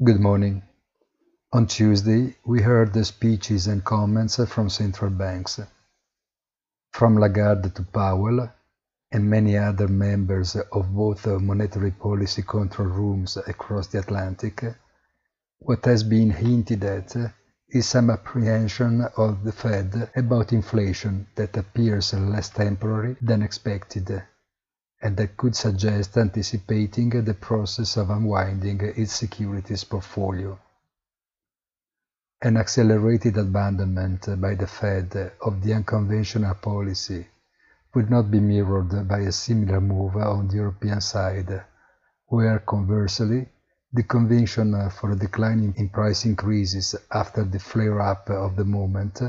Good morning. On Tuesday, we heard the speeches and comments from central banks. From Lagarde to Powell and many other members of both monetary policy control rooms across the Atlantic, what has been hinted at is some apprehension of the Fed about inflation that appears less temporary than expected and that could suggest anticipating the process of unwinding its securities portfolio. An accelerated abandonment by the Fed of the unconventional policy would not be mirrored by a similar move on the European side, where conversely, the conviction for a decline in price increases after the flare-up of the moment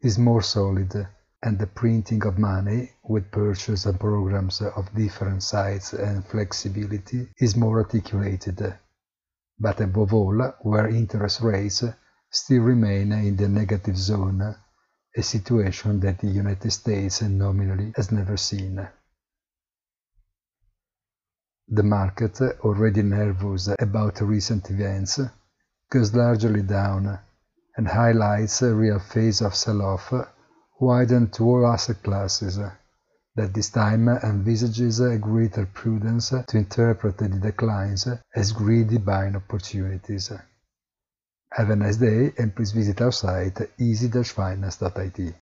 is more solid and the printing of money with purchase and programs of different size and flexibility is more articulated, but above all where interest rates still remain in the negative zone, a situation that the United States nominally has never seen. The market, already nervous about recent events, goes largely down and highlights a real phase of sell-off widened to all asset classes, that this time envisages a greater prudence to interpret the declines as greedy buying opportunities. Have a nice day and please visit our site easy-finance.it.